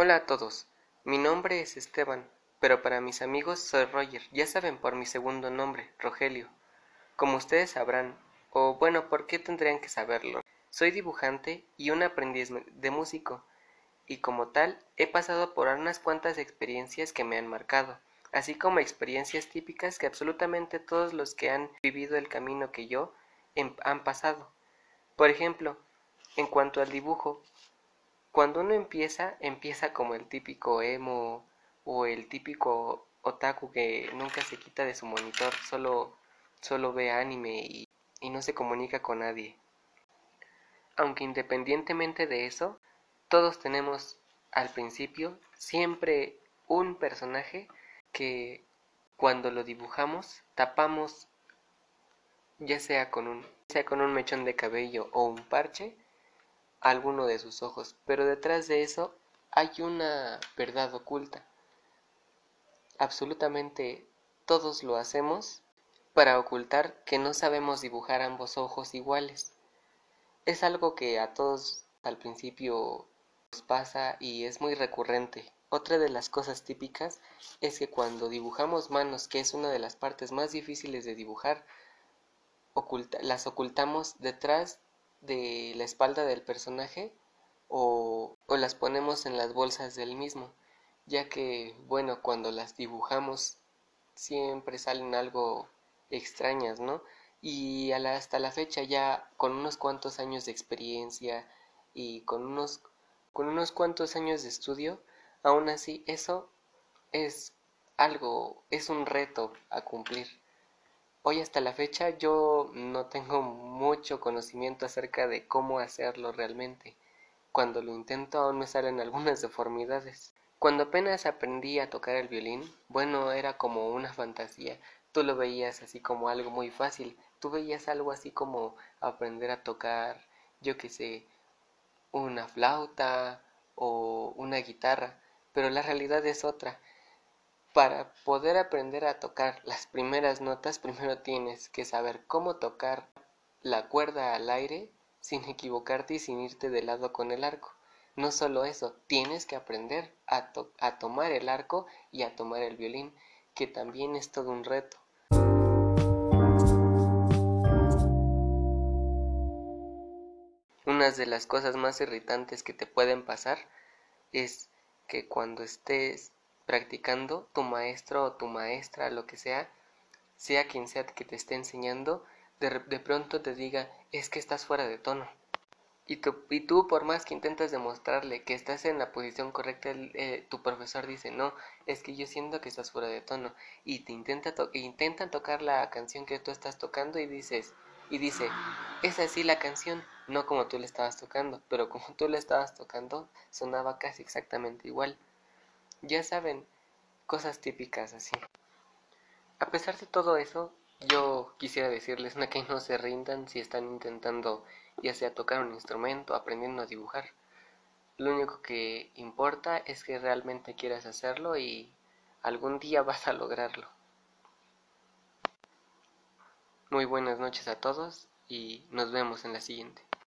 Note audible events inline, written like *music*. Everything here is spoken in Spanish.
Hola a todos, mi nombre es Esteban, pero para mis amigos soy Roger, ya saben por mi segundo nombre, Rogelio. Como ustedes sabrán, o bueno, ¿por qué tendrían que saberlo? Soy dibujante y un aprendiz de músico, y como tal he pasado por unas cuantas experiencias que me han marcado, así como experiencias típicas que absolutamente todos los que han vivido el camino que yo han pasado. Por ejemplo, en cuanto al dibujo, cuando uno empieza, empieza como el típico emo o el típico otaku que nunca se quita de su monitor, solo, solo ve anime y, no se comunica con nadie. Aunque independientemente de eso, todos tenemos al principio siempre un personaje que cuando lo dibujamos tapamos ya sea con un sea con un mechón de cabello o un parche alguno de sus ojos, pero detrás de eso hay una verdad oculta. Absolutamente todos lo hacemos para ocultar que no sabemos dibujar ambos ojos iguales. Es algo que a todos al principio nos pasa y es muy recurrente. Otra de las cosas típicas es que cuando dibujamos manos, que es una de las partes más difíciles de dibujar, las ocultamos detrás de la espalda del personaje o, o las ponemos en las bolsas del mismo, ya que, bueno, cuando las dibujamos siempre salen algo extrañas, ¿no? Y hasta la fecha ya con unos cuantos años de experiencia y con unos, con unos cuantos años de estudio, aún así eso es algo, es un reto a cumplir. Hoy hasta la fecha yo no tengo mucho conocimiento acerca de cómo hacerlo realmente. Cuando lo intento aún me salen *laughs* algunas deformidades. Cuando apenas aprendí a tocar el violín, bueno, era como una fantasía. Tú lo veías así como algo muy fácil. Tú veías algo así como aprender a tocar, yo qué sé, una flauta o una guitarra, pero la realidad es otra. Para poder aprender a tocar las primeras notas, primero tienes que saber cómo tocar la cuerda al aire sin equivocarte y sin irte de lado con el arco. No solo eso, tienes que aprender a, tomar el arco y a tomar el violín, que también es todo un reto. Una de las cosas más irritantes que te pueden pasar es que cuando estés practicando, tu maestro o tu maestra, lo que sea, sea quien sea que te esté enseñando, de, de pronto te diga, es que estás fuera de tono. Y tú, y tú, por más que intentas demostrarle que estás en la posición correcta, eh, tu profesor dice, no, es que yo siento que estás fuera de tono. Y te intenta to intentan tocar la canción que tú estás tocando y dices, y dice, es así la canción, no como tú le estabas tocando, pero como tú le estabas tocando, sonaba casi exactamente igual. Ya saben, cosas típicas así. A pesar de todo eso, yo quisiera decirles *laughs* que no se rindan si están intentando ya sea tocar un instrumento, aprendiendo a dibujar. Lo único que importa es que realmente quieras hacerlo y algún día *laughs* vas a lograrlo. Muy buenas noches a todos y nos vemos en la siguiente.